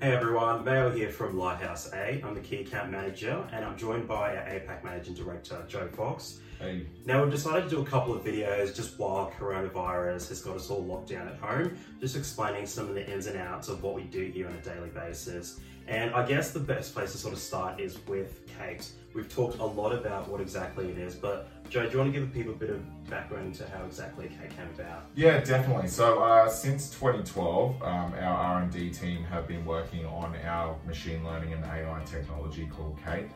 Hey everyone, Mayo here from Lighthouse8. I'm the Key Account Manager and I'm joined by our APAC Managing Director, Joe Fox. Hey. Now we've decided to do a couple of videos just while coronavirus has got us all locked down at home, just explaining some of the ins and outs of what we do here on a daily basis. And I guess the best place to sort of start is with We've talked a lot about what exactly it is, but Joe, do you want to give people a bit of background into how exactly Kate came about? Yeah, definitely. So uh, since 2012, um, our R&D team have been working on our machine learning and AI technology called Kate.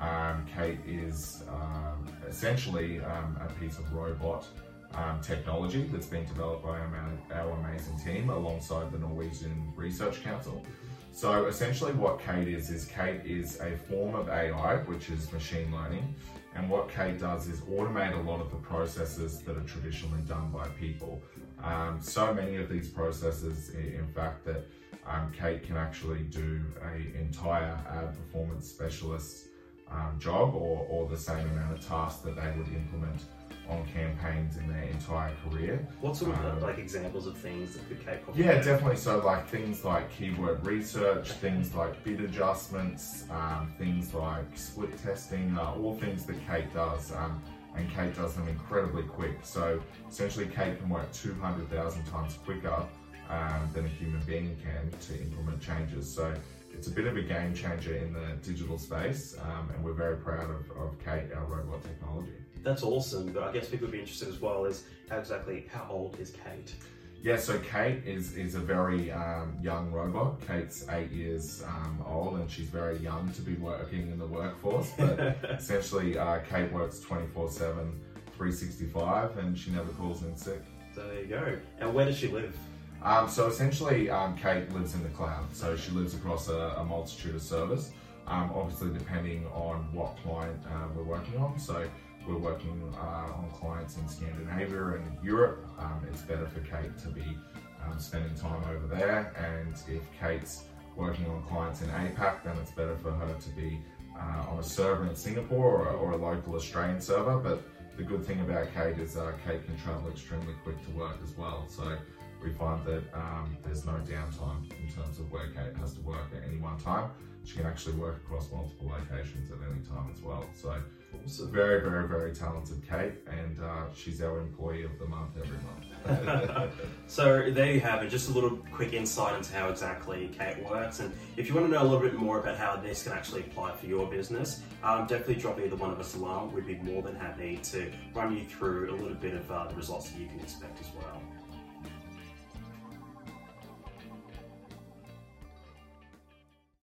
Um, Kate is um, essentially um, a piece of robot um, technology that's been developed by our, our amazing team alongside the Norwegian Research Council. So essentially what Kate is, is Kate is a form of AI, which is machine learning. And what Kate does is automate a lot of the processes that are traditionally done by people. Um, so many of these processes, in fact, that um, Kate can actually do an entire ad performance specialist um, job or, or the same amount of tasks that they would implement on campaigns in their entire career. What sort of um, like examples of things that could Kate Yeah, definitely. So like things like keyword research, things like bid adjustments, um, things like split testing, uh, all things that Kate does. Um, and Kate does them incredibly quick. So essentially Kate can work 200,000 times quicker um, than a human being can to implement changes. So it's a bit of a game changer in the digital space, um, and we're very proud of, of Kate, our robot technology. That's awesome, but I guess people would be interested as well is how exactly how old is Kate? Yeah, so Kate is is a very um, young robot. Kate's eight years um, old, and she's very young to be working in the workforce. But essentially, uh, Kate works 24 7, 365, and she never calls in sick. So there you go. And where does she live? Um, so essentially, um, Kate lives in the cloud. So she lives across a, a multitude of servers, um, obviously depending on what client uh, we're working on. So we're working uh, on clients in Scandinavia and Europe. Um, it's better for Kate to be um, spending time over there. And if Kate's working on clients in APAC, then it's better for her to be uh, on a server in Singapore or, or, a local Australian server. But the good thing about Kate is uh, Kate can travel extremely quick to work as well. So we find that um, there's no downtime in terms of where Kate has to work at any one time. She can actually work across multiple locations at any time as well. So awesome. very, very, very talented Kate, and uh, she's our employee of the month every month. so there you have it, just a little quick insight into how exactly Kate works. And if you want to know a little bit more about how this can actually apply for your business, um, definitely drop either one of us a line. We'd be more than happy to run you through a little bit of uh, the results that you can expect as well.